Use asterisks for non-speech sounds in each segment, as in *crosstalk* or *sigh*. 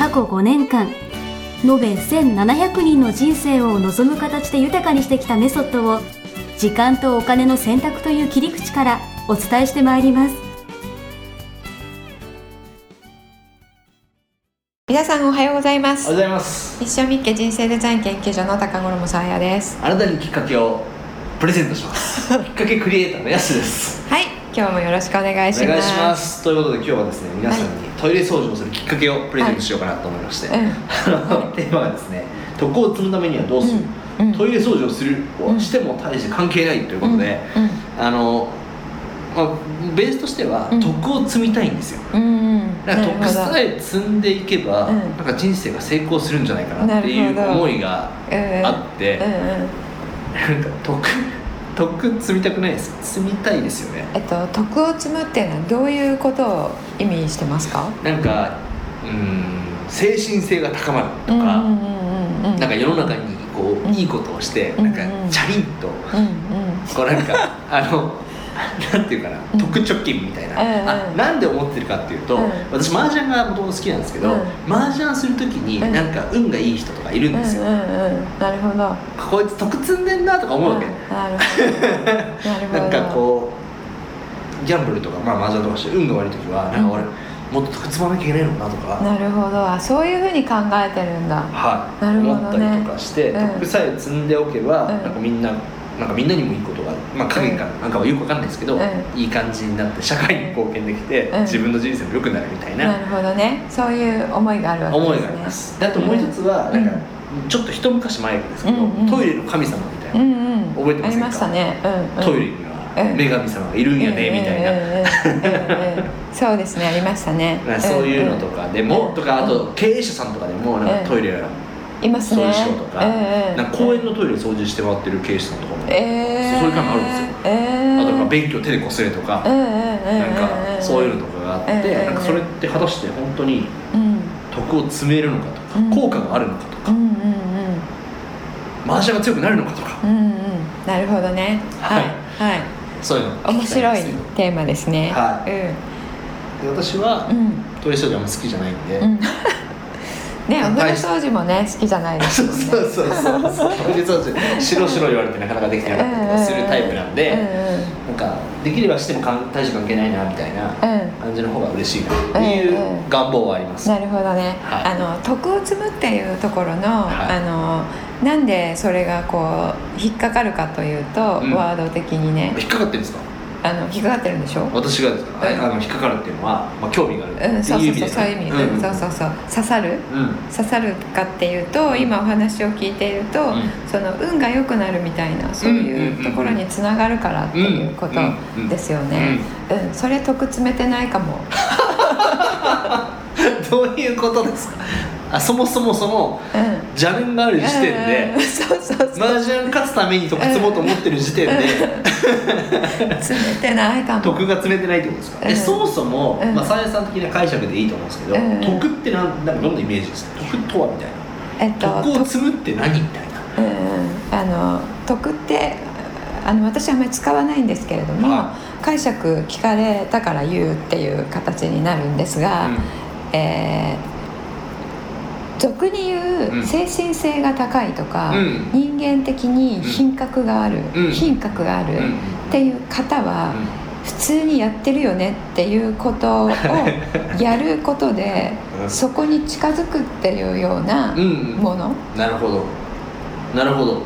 過去5年間延べ1700人の人生を望む形で豊かにしてきたメソッドを時間とお金の選択という切り口からお伝えしてまいります。皆さんおはようございます。おはようございます。一生みっけ人生デザイン研究所の高頃もさあやです。あなたにきっかけをプレゼントします。きっかけクリエイターのやすです。はい今日もよろしくお願いします。お願いします。ということで今日はですね皆さんにトイレ掃除をするきっかけをプレゼントしようかなと思いまして、はいうん。*laughs* テーマがですね徳を積むためにはどうする、うん。うん。トイレ掃除をするをしても大して関係ないということで、あの、まあ、ベースとしてはうん。徳を積みたいんですよ、うんうん。だから徳さえ積んでいけば、うん。なんか人生が成功するんじゃないかなっていう思いがあって、うんうん。なんか徳徳積みたくないです積みたいですよね。えっと徳を積むっていうのはどういうことを意味してますか？なんかうん精神性が高まるとか、うんうんうんうんなんか世の中にこう、うんいいことをして、うんなんかチャリンとうんうん。こうなんかあのなんていうかな、うん。特貯金みたいな、うんうん。あなんで思ってるかっていうと、うん。私麻雀がもともと好きなんですけど、うん。麻雀する時にうん。なんか運がいい人とかいるんですよ、うんうんうん。なるほど。こいつ得積んでんなとか思うわけ、ん。*laughs* なんかこうギャンブルとか、まあ、麻雀とかして運が悪い時はなんか俺、もっと得積まなきゃいけないのかなとか、なるほど。あそういうふうに考えてるんだ。はい、なるほどね。思ったりとかして、うん。得さえ積んでおけば、うん。なんかみんななんかみんなにもいいことがまあ影からなんかはよくわかんないですけど、うん。いい感じになって社会に貢献できて、うん。自分の人生も良くなるみたいな。なるほどね。そういう思いがあるわけですね。思いがあります、であともう一つはなんか、ちょっと一昔前ですけど、トイレの神様みたいな、うんうん覚えてませんか？ありましたね、うんうん、トイレにはうん。女神様がいるんやね、みたいな、そうですねありましたね。*laughs* まあそういうのとかでも、うん。とかあと経営者さんとかでもなんかトイレいますね。掃除しようとか,、なんか公園のトイレ掃除してもらってる経営者さんとかも、えー、そういう感があるんですよ。えー、あとまあ勉強手でこすれとか、うんうんうんうんなんかそういうのとかがあって、うんうんなんかそれって果たして本当にうん。徳を積めるのかとか、うん。効果があるのかとか、うんうん麻雀が強くなるのかとか、うんうん。うんなるほどね。はい。はい。そういうの面白いテーマですね。はで私はうんうん。トイレ掃除あんま好きじゃないんで、うんねお風呂掃除もね好きじゃないですそうもんね。そうそうそう。トイレ掃除白白言われてなかなかできてなかったりとかするタイプなんで、なんかできればしてもかん大して関係ないなみたいな感じの方が嬉しいな。っていう願望はあります、なるほどね、はい。あの徳を積むっていうところの,、はい。あのなんでそれがこう引っかかるかというと、うん。ワード的にね。引っかかってるんですか？あの引っかかってるんでしょ？私がですか、うん。あの引っかかるっていうのは、まあ、興味がある。ってうん、そうそうそうそういう意味、うんんそうそうそう。刺さる？うん。刺さるかっていうと今お話を聞いていると、うん。その運が良くなるみたいなそういうところにつながるからっていうことですよね、うん。それ得詰めてないかも。*laughs* どういうことですか？あそもそもそのうん。邪念がある時点で麻雀勝つために得積もうと思ってる時点で詰めてないかも。得が積めてないってことですか、そもそも、うん。まあ、サイさん的な解釈でいいと思うんですけど、うん。得ってなんなんかどんなイメージですか？得とはみたいえっとな得を積むって何みたいな。うん。うんあの得ってあの私はあまり使わないんですけれども、は解釈聞かれたから言うっていう形になるんですが、えー俗に言ううん。精神性が高いとか、うん。人間的に品格がある、うん。品格があるっていう方は、普通にやってるよねっていうことを *laughs* やることで、うん。そこに近づくっていうようなもの、なるほど。なるほど。うん、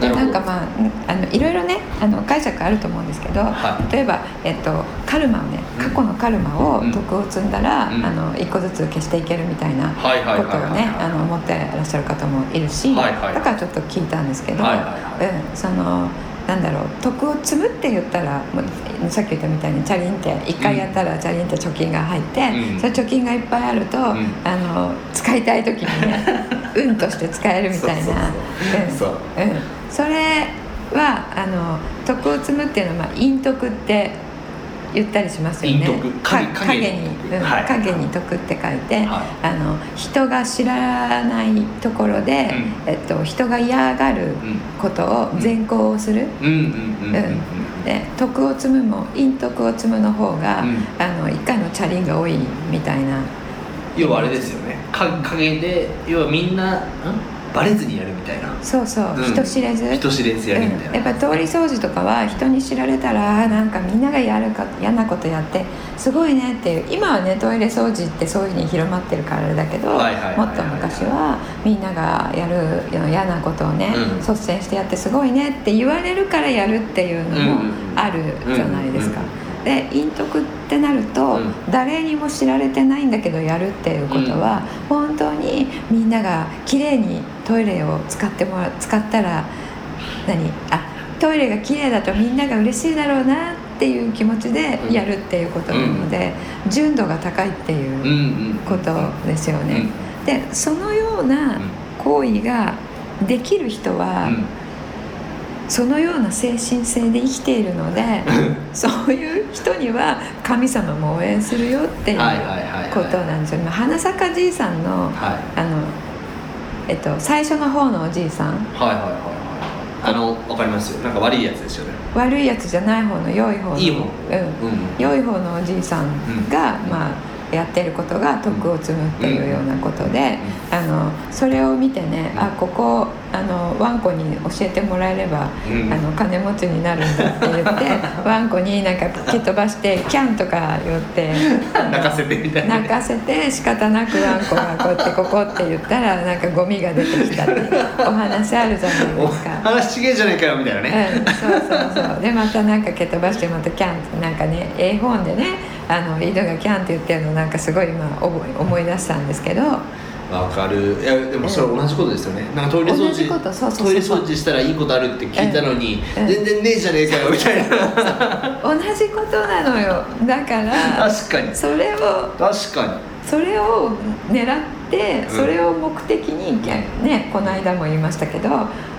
なんかまあうんあのいろいろねあの解釈あると思うんですけど、は例えば、えっと、カルマをね過去のカルマをうん。徳を積んだら、うん。あの一個ずつ消していけるみたいなことをはいねあの思ってらっしゃる方もいるし、はいはい。だからちょっと聞いたんですけど、はいはいはい。うん、そのなんだろう徳を積むって言ったらもうさっき言ったみたいにチャリンって一回やったらチャリンって貯金が入って、うん。それ貯金がいっぱいあると、ん。あの使いたい時にね *laughs* 運として使えるみたいな。それはあの徳を積むっていうのは、まあ、陰徳って言ったりしますよね。陰徳か影影に、影にうんはい。影に徳って書いて、はい。あの人が知らないところで、うえっと、人が嫌がるうん。ことを善行をする、で徳を積むも陰徳を積むの方が、うん。あの一回のチャリンが多いみたいな。要はあれですよね。か影で要はみんな、ん、バレずにやるみたいな。そうそう、うん。人知れず。人知れずやるみたいな、うん。やっぱ通り掃除とかは人に知られたらあなんかみんながやるか嫌なことやってすごいねっていう今はねトイレ掃除ってそういうふうに広まってるからあれだけどもっと昔はみんながやる嫌なことをね、うん。率先してやってすごいねって言われるからやるっていうのもうんあるじゃないですか。で陰徳ってなると、うん。誰にも知られてないんだけどやるっていうことは、本当にみんながきれいにトイレを使ってもら使ったら何？あトイレがきれいだとみんなが嬉しいだろうなっていう気持ちでやるっていうことなので、純度が高いってうんいううんことですよね。でそのような行為ができる人は、うん。そのような精神性で生きているので *laughs* そういう人には神様も応援するよっていうことなんですよ。まあ花坂じいさんのはい。あの、えっと、最初の方のおじいさん。はいはいはいはい。あのわかりますよ。なんか悪いやつですよね。悪いやつじゃない方の良い方の。いい方。うん、うん。良い方のおじいさんが、まあやってることが徳を積むっていうようなことで、あのそれを見てね、うん。あここあのワンコに教えてもらえれば、うん。あの金持ちになるんだって言って *laughs* ワンコになんか蹴飛ばして「キャン」とか言って *laughs* 泣かせてみたいな。泣かせて仕方なくワンコがこうやってここって言ったらなんかゴミが出てきたってお話あるじゃないおですか。話ちげえじゃねえかよみたいなね、うん、そうそうそう。でまたなんか蹴飛ばしてまたキャンってなんかね絵本でねあの犬がキャンって言ってるのなんかすごい今思い出したんですけどわかる。いやでもそれ同じことですよね。なんかトイレ掃除トイレ掃除したらいいことあるって聞いたのに、うん。全然ねえじゃねえかよみたいな。同じことなのよ。だから確かに。それを確かに。それを狙ってうん。それを目的に、ねこの間も言いましたけど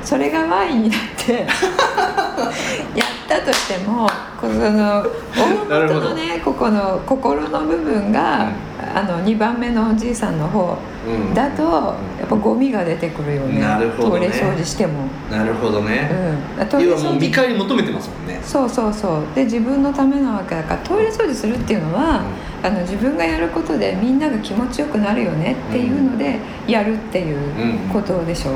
それがワインになって *laughs* やったとしてもこの大元のねここの心の部分が、あの2番目のおじいさんの方うん。だとやっぱゴミが出てくるよね。なるほどね。トイレ掃除しても。なるほどね、うん、トイレ掃要はもう見除返り求めてますもんね。そうそうそう。で自分のためなわけだからトイレ掃除するっていうのは、あの自分がやることでみんなが気持ちよくなるよねっていうのでやるっていうことでしょ、う。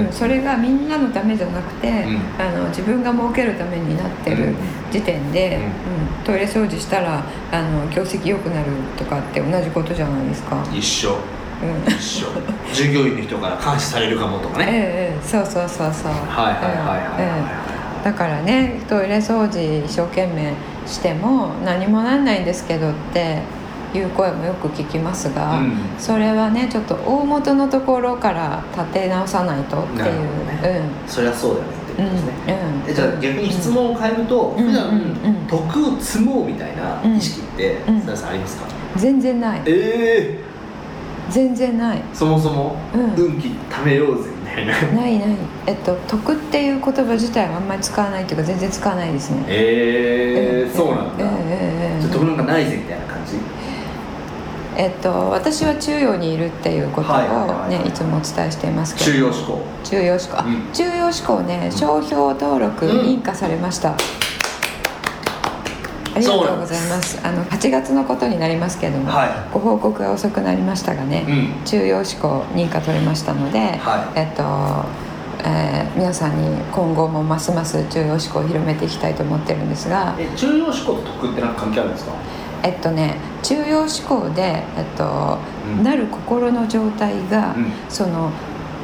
ん。うん。それがみんなのためじゃなくて、ん。あの自分が儲けるためになってるうん時点で、うん。うんトイレ掃除したらあの業績良くなるとかって同じことじゃないですか。一緒。うん。一緒。従業員の人から監視されるかもとかね。ええええ。そうそうそうそう。はいはいはいはいはいええだからねトイレ掃除一生懸命しても何もなんないんですけどっていう声もよく聞きますが、うん。それはねちょっと大元のところから立て直さないとっていう。なるほどね。そりゃそうだよねですね、うんじゃあ逆に質問を変えると、うん普段、うん徳を積もうみたいな意識って須田さんありますか、全然ないええ全然ないそもそも運気貯めようぜみたいなないないえっと徳っていう言葉自体はあんまり使わないっていうか全然使わないですねええそうなんだ、ええええええじゃあ徳なんかないぜみたいな感じえっと、私は中央にいるっていうことをはいはいはいはい。ねいつもお伝えしていますけど。中庸思考。中央志向、あうん。中央志向ね商標登録うん認可されました、ありがとうございます。あの8月のことになりますけれども、はご報告が遅くなりましたがね、うん。中央志向認可取れましたので、はい。えっとえー皆さんに今後もますます中央志向を広めていきたいと思ってるんですが。え中庸思考と徳ってなんか関係あるんですか？えっとね中央志向で、えっとうん。なる心の状態が、うん。その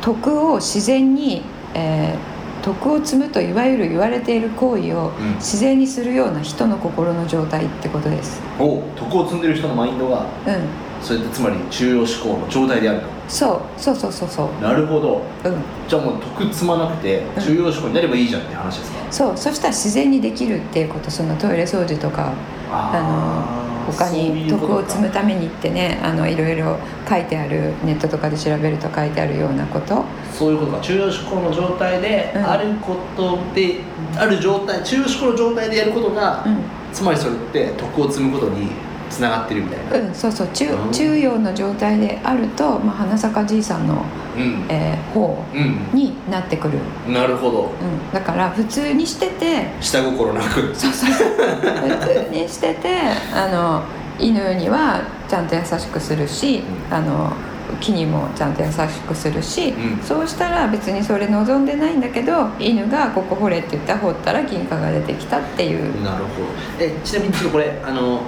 徳を自然に、えー徳を積むといわゆる言われている行為をうん。自然にするような人の心の状態ってことです。お徳を積んでる人のマインドが。うん、それってつまり中央思考の状態であると。そうそうそうそうそう。なるほど。うん。じゃあもう得積まなくてうん。中央思考になればいいじゃんって話ですか、そうそしたら自然にできるっていうことそのトイレ掃除とかあの他に徳を積むためにってねあのいろいろ書いてあるネットとかで調べると書いてあるようなこと。そういうことか。中央思考の状態でうん。あることで、ある状態中央思考の状態でやることが、うん。つまりそれって徳を積むことにつながってるみたいな。うん、そうそう。中うん。中庸の状態であると、まあ、花咲かじいさんの、うん。えー方うん。になってくる、なるほど。うん、だから普通にしてて下心なく。そうそうそう。普通にしててあの犬にはちゃんと優しくするし、うん。あの木にもちゃんと優しくするし、うん。そうしたら別にそれ望んでないんだけど犬が「ここ掘れ」って言ったら掘ったら金貨が出てきたっていう。なるほど。えちなみにちょっとこれあの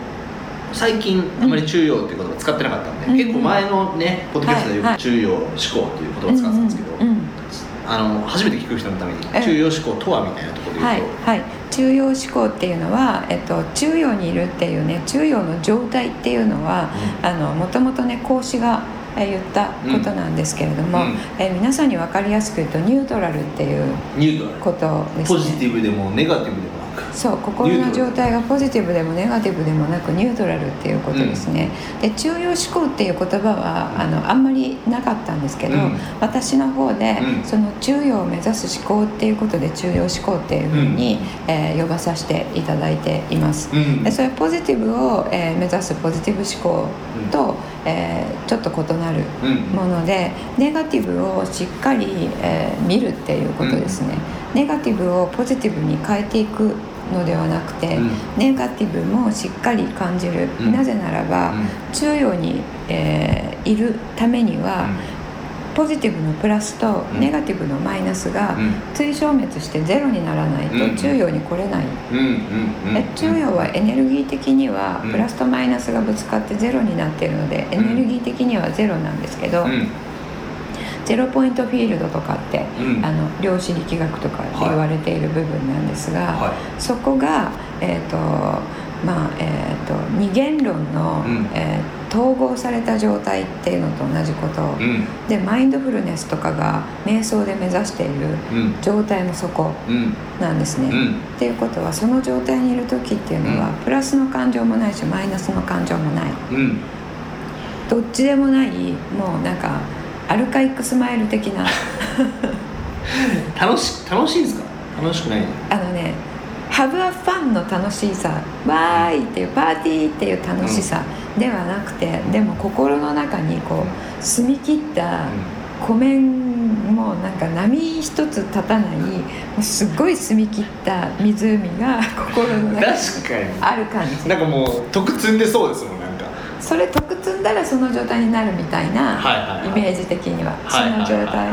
最近あまり中庸っていう言葉使ってなかったんで、うん。結構前のねポッドキャストでよく中庸思考っていう言葉を使ってたんですけど、うんうんうん。あの初めて聞く人のためにええ。中庸思考とはみたいなところで言うはいと、はい、中庸思考っていうのは、えっと、中庸にいるっていうね中庸の状態っていうのはあのもともとね孔子がえー言ったことなんですけれども、うん。うん。えー皆さんに分かりやすく言うとニュートラルっていうことですポジテね。ィブでもネガティブでもそう心の状態がポジティブでもネガティブでもなくニュートラルっていうことですね、で中庸思考っていう言葉はあのあんまりなかったんですけど、うん。私の方で、うん。その中庸を目指す思考っていうことで中庸思考っていうふうに、えー呼ばさせていただいています、うん。でそういうポジティブを、えー目指すポジティブ思考と、えーちょっと異なるうん。ものでネガティブをしっかり、えー見るっていうことですね、ネガティブをポジティブに変えていくのではなくて、うん。ネガティブもしっかり感じる、うん。なぜならば、うん。中庸に、えーいるためには、ポジティブのプラスとうん。ネガティブのマイナスがうん。追消滅してゼロにならないうん。と中庸に来れない、う中庸はエネルギー的にはうん。プラスとマイナスがぶつかってゼロになっているので、エネルギー的にはゼロなんですけど、うんゼロポイントフィールドとかって、うん。あの量子力学とかで言われている部分なんですが、はそこが、えーとまあえー、と二元論の、うん。えー統合された状態っていうのと同じこと、いうん。でマインドフルネスとかが瞑想で目指しているうん。状態もそこうん。なんですね。うん。っていうことはその状態にいる時っていうのは、うん。プラスの感情もないしマイナスの感情もない。うん。どっちでもないもうなんかアルカイックスマイル的な。楽し楽しいんですか？楽しくない。あのねハブアファンの楽しさわーいっていうパーティーっていう楽しさではなくて、でも心の中にこう澄み切った湖面もなんか波一つ立たないもうすごい澄み切った湖が心の中に確かに。ある感じ。なんかもう得積んでそうですもんなんかそれ得積んだらその状態になるみたいなイメージ的には。そはいの状態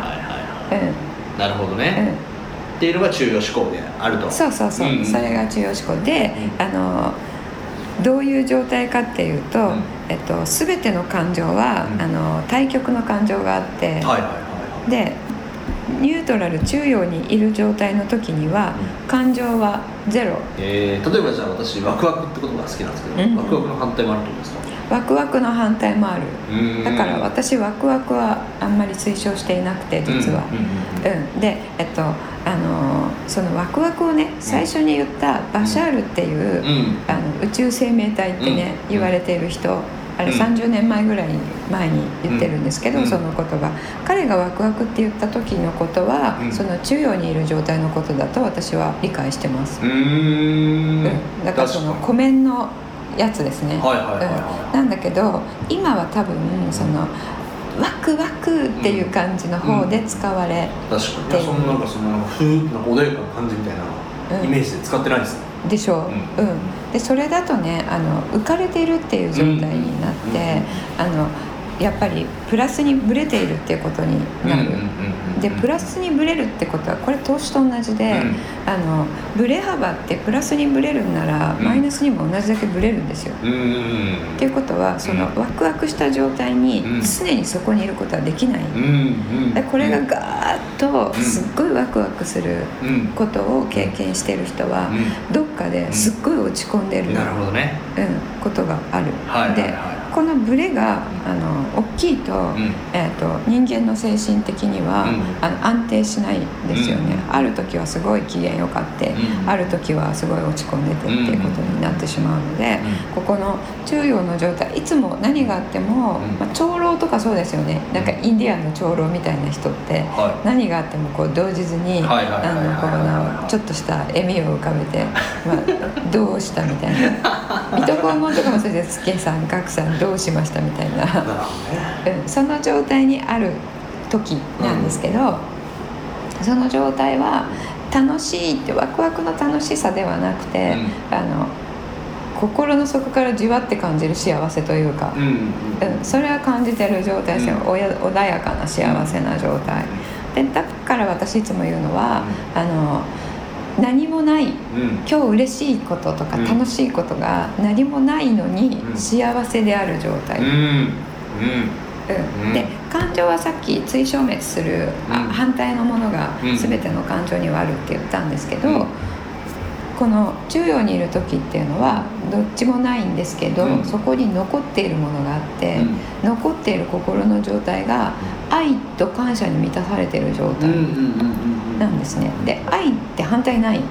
なるほどうね、ん。っていうのが中庸思考であると。そうそうそう、んん。それが中央思考で、うあのどういう状態かっていうと、うん。えっと、全ての感情は、うん。あの対極の感情があって、でニュートラル中央にいる状態の時には、感情はゼロ。えー、例えばじゃあ私ワクワクってことが好きなんですけど、うん。ワクワクの反対もあるってことですか？ワクワクの反対もある。だから私ワクワクはあんまり推奨していなくて実は。うんで、えっとあのそのワクワクをね最初に言ったバシャールっていう、うん。あの宇宙生命体ってね、うん。言われている人あれうん30年前ぐらい前に言ってるんですけど、うん。その言葉。彼がワクワクって言った時のことは、うん。その中央にいる状態のことだと私は理解してます、うーん。うん。だからその確湖面のやつですね、なんだけど今は多分そのワクワクっていう感じの方で使われ、確かに。そのなんかそのふーなんか穏やかな感じみたいなうん。イメージで使ってないですね、でしょう、ううん。でそれだとねあの浮かれているっていう状態になって、あのやっぱりプラスにブレているっていうことになる、うんうんうんうんでプラスにブレるってことはこれ投資と同じで、うん。あのブレ幅ってプラスにブレるんなら、うん。マイナスにも同じだけブレるんですよ。うんっていうことはそのうん。ワクワクした状態にうん。常にそこにいることはできない、でこれがガーッとうん。すっごいワクワクするうん。ことを経験している人は、どっかですっごい落ち込んでる、なるほどね。うん、ことがある、はいはいはい。でこのブレがあの大きいと,、ん。えー、と人間の精神的には、うん。あの安定しないですよね、うん。ある時はすごい機嫌よかって、うん。ある時はすごい落ち込んでてっていうことになってしまうので、ここの中庸の状態いつも何があっても、うん。まあ、長老とかそうですよね。なんかインディアンの長老みたいな人って、は何があってもこう動じずにちょっとした笑みを浮かべて「まあ、どうした?」みたいな「水戸黄門」とかもそうです「助さん岳さんどうしました?」みたいな、ね。うん、その状態にある時なんですけど、その状態は楽しいってワクワクの楽しさではなくて、あの心の底からじわって感じる幸せというか。うんうんうん。それは感じてる状態ですよ、穏やかな幸せな状態。でだから私いつも言うのは、あの何もないうん。今日嬉しいこととかうん。楽しいことが何もないのにうん。幸せである状態、うん。で感情はさっき追消滅する、反対のものがうん。全ての感情にはあるって言ったんですけど、うん。この中央にいる時っていうのはどっちもないんですけど、うん。そこに残っているものがあって、うん。残っている心の状態が愛と感謝に満たされている状態。うんうんうんうんなんですね。で愛って反対ない。うん。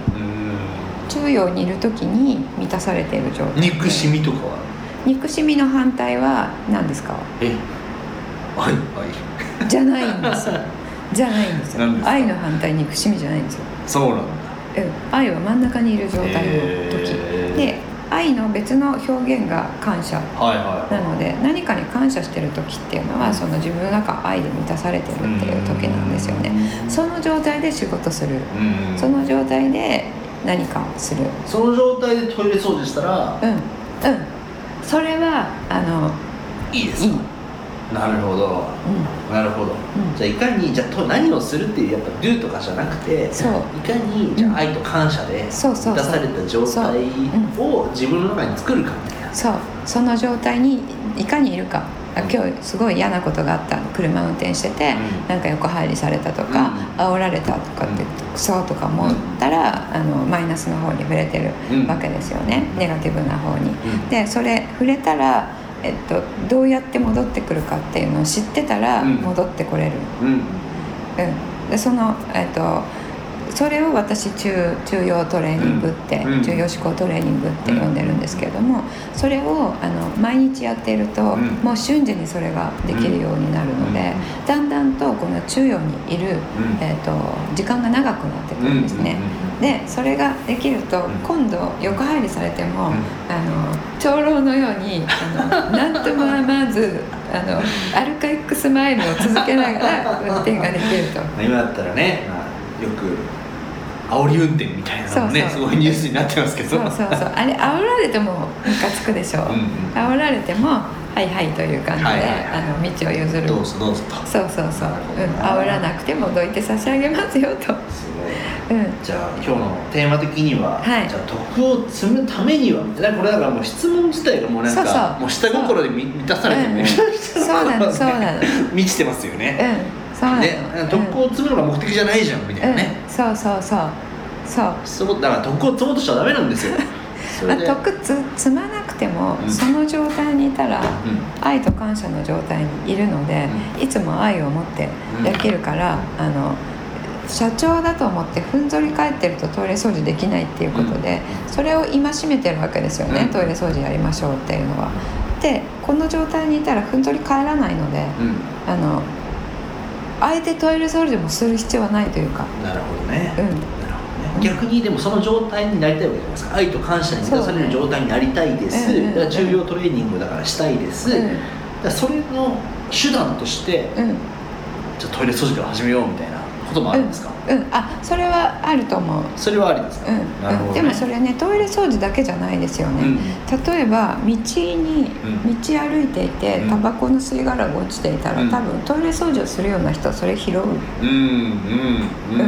中央にいる時に満たされている状態憎しみとかは？憎しみの反対は何ですか？え？はいはいじゃないんですよ。*laughs* じゃないんですよ。愛の反対憎しみじゃないんですよ、そうなんだ。うん、愛は真ん中にいる状態の時、へー。で愛の別の表現が感謝。はいはいなので何かに感謝してる時っていうのはその自分の中愛で満たされてるっていう時なんですよで仕事する。うん。その状態で何かする。その状態でトイレ掃除したらうん。うん。それはあのいい、ですか？なるほど。うなるほど、ん。じゃあいかにじゃあと何をするっていうやっぱ do とかじゃなくてそう。いかにじゃあ愛と感謝で満たされた状態を自分の中に作るかみたいな。そう。その状態にいかにいるか。あ今日すごい嫌なことがあった。車運転してて、うん。なんか横入りされたとか、う煽られたとかって、うん。クソとか思ったら、あのマイナスの方に触れてるうん。わけですよね、ネガティブな方に。うん。でそれ触れたら、えっと、どうやって戻ってくるかっていうのを知ってたらうん。戻ってこれる。うん。うん、でその、えっと、それを私中中庸トレーニングって、うん。中庸思考トレーニングって呼んでるんですけれどもそれをあの毎日やっていると、うん。もう瞬時にそれができるようになるので、だんだんとこの中庸にいる、うん。えっと時間が長くなってくるんですね。でそれができると、ん。今度横入りされても、うん。あの長老のようにあの *laughs* 何ともまずあのアルカイックスマイルを続けながら運転ができると。今だったらね、まあ、よく煽り運転みたいなのもねすごいニュースになってますけど。そうそうそう。あれ煽られてもムカつくでしょ、うんうん。煽られてもはいはいという感じで、はいはいはい。あの道を譲る。どうぞどうぞと。そうそうそう、うん、煽らなくてもどいて差し上げますよと、すごいうん、じゃあ今日のテーマ的には、はい。じゃあ徳を積むためには。みたいなこれだからもう質問自体がもうなんかそうそう。もう下心で満満たされてるね、うんうん。そうなのそうなの。*laughs* 満ちてますよね、うんそうなの、ね徳を積むのが目的じゃないじゃんみたいなね、うん、そうそうそう。そう。そうだから徳を積もうとしちゃダメなんですよ。そ *laughs* まあ、れで、徳つ積まなくても、うん。その状態にいたらうん。愛と感謝の状態にいるので、いつも愛を持ってできるから、あの社長だと思ってふんぞり返ってるとトイレ掃除できないっていうことで、それを戒めてるわけですよね、うん。トイレ掃除やりましょうっていうのは。でこの状態にいたらふんぞり返らないのでうん。あのあえてトイレ掃除もする必要はないというか。なるほどね、うん。なるほどね。逆にでもその状態になりたいわけじゃないですか。愛と感謝に満たされる状態になりたいです、ねだから重要トレーニングだからしたいです、うん。だそれの手段としてうん。じゃあトイレ掃除から始めようみたいなこともあるんですか、うん、うん、あそれはあると思う。それはありですか、うん。なるほど、ね、でもそれねトイレ掃除だけじゃないですよね、うん。例えば道にうん。道歩いていてうん。タバコの吸い殻が落ちていたら、うん。多分トイレ掃除をするような人はそれ拾う、うん。うん。うん。う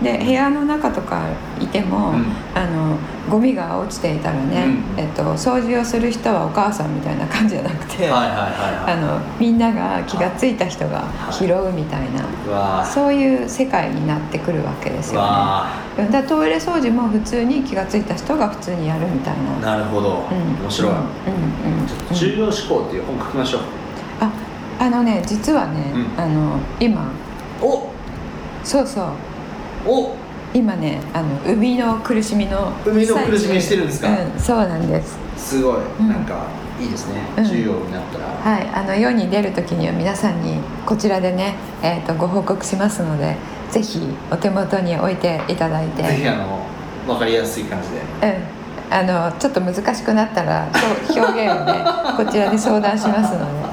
ん。で部屋の中とかいても、うん。あのゴミが落ちていたらね、うん。えっと、掃除をする人はお母さんみたいな感じじゃなくて、はいはいはいはい。あのみんなが気が付いた人が拾うみたいな、うわ。そういう世界になってくるわけですーよね。わ。だトイレ掃除も普通に気が付いた人が普通にやるみたいーな。なるほど、うん。面白い、うん。うん。うん。重要思考っていう本書きましょう。ああのね実はね、うん。あの今。お。そうそう。お今ねあの生みの苦しみの生みの苦しみしてるんですか？うん、そうなんです。すごい、うん。なんかいいですね。うん。重要になったら、はいあの世に出る時には皆さんにこちらでね、えー、とご報告しますのでぜひお手元に置いていただいて。ぜひあの分かりやすい感じで。うん。あのちょっと難しくなったら表表現をね *laughs* こちらで相談しますので。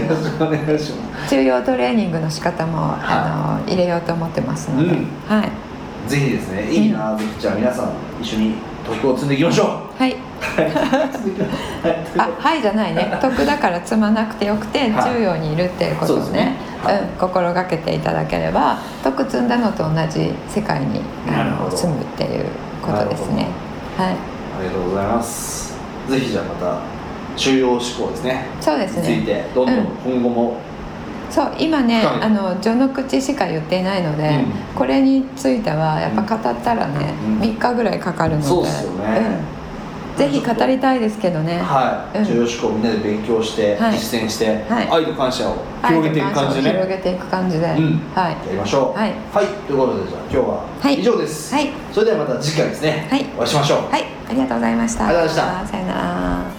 よろしくお願いしま重要トレーニングの仕方も、あの入れようと思ってますので、うん。はい。すぜひですねいいな、ぜひじゃあ皆さん一緒に徳を積んでいきましょう。はい。あはいじゃないね。*laughs* 得だから積まなくてよくてはい。重要にいるっていうことをねね。はい。うん、心がけていただければ得積んだのと同じ世界に住むっていうことですね。はい。ありがとうございます。ぜひじゃあまた中央思考ですね。そうですについねてどんどんうん。今後も、そう今ね、はい。あの序の口しか言っていないので、うん。これについてはやっぱ語ったらね、うん。3日ぐらいかかるのでそうっすよね。うん、ぜひ語りたいですけどね。はい、うん。重要思考をみんなで勉強して、はい。実践して、はい。愛と感謝を。広げていく感じでね。広げていく感じで、うん。はい。やりましょう。はい。ということでじゃあ今日ははい。以上です、はい。それではまた次回ですね、はい。お会いしましょう、はい、ありがとうございました。ありがとうございまさよなら。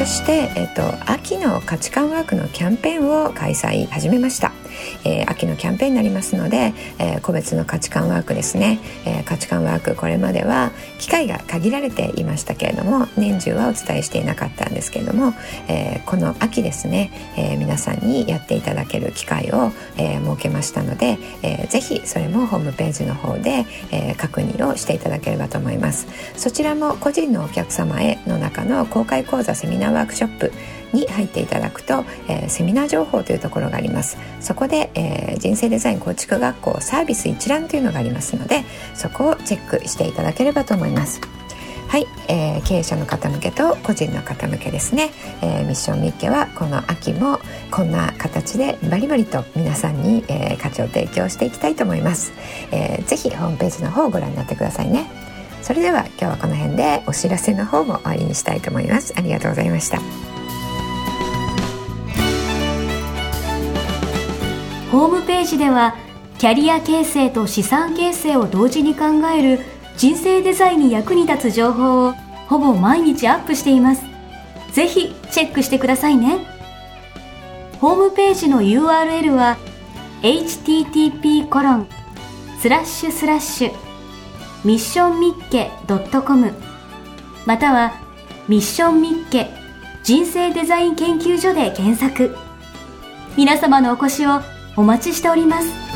そして、えっと、秋の価値観ワークのキャンペーンを開催始めました、えー秋のキャンペーンになりますので、えー個別の価値観ワークですね、えー価値観ワークこれまでは機会が限られていましたけれども年中はお伝えしていなかったんですけれども、えこの秋ですね、えー皆さんにやっていただける機会を、え設けましたので、えーぜひそれもホームページの方で、え確認をしていただければと思います。そちらも個人のお客様への中の公開講座セミナーワークショップに入っていただくと、えーセミナー情報というところがあります。そこで、えー人生デザイン構築学校サービス一覧というのがありますのでそこをチェックしていただければと思います。はい、えー経営者の方向けと個人の方向けですね、えーミッションミッケはこの秋もこんな形でバリバリと皆さんに、えー価値を提供していきたいと思います、えーぜひホームページの方をご覧になってくださいね。それでは今日はこの辺でお知らせの方も終わりにしたいと思います。ありがとうございました。ホームページではキャリア形成と資産形成を同時に考える人生デザインに役に立つ情報をほぼ毎日アップしています。ぜひチェックしてくださいね。ホームページの URL は http コロンスラッシュスラッシュミッションミッケ .com またはミッションミッケ人生デザイン研究所で検索。皆様のお越しをお待ちしております。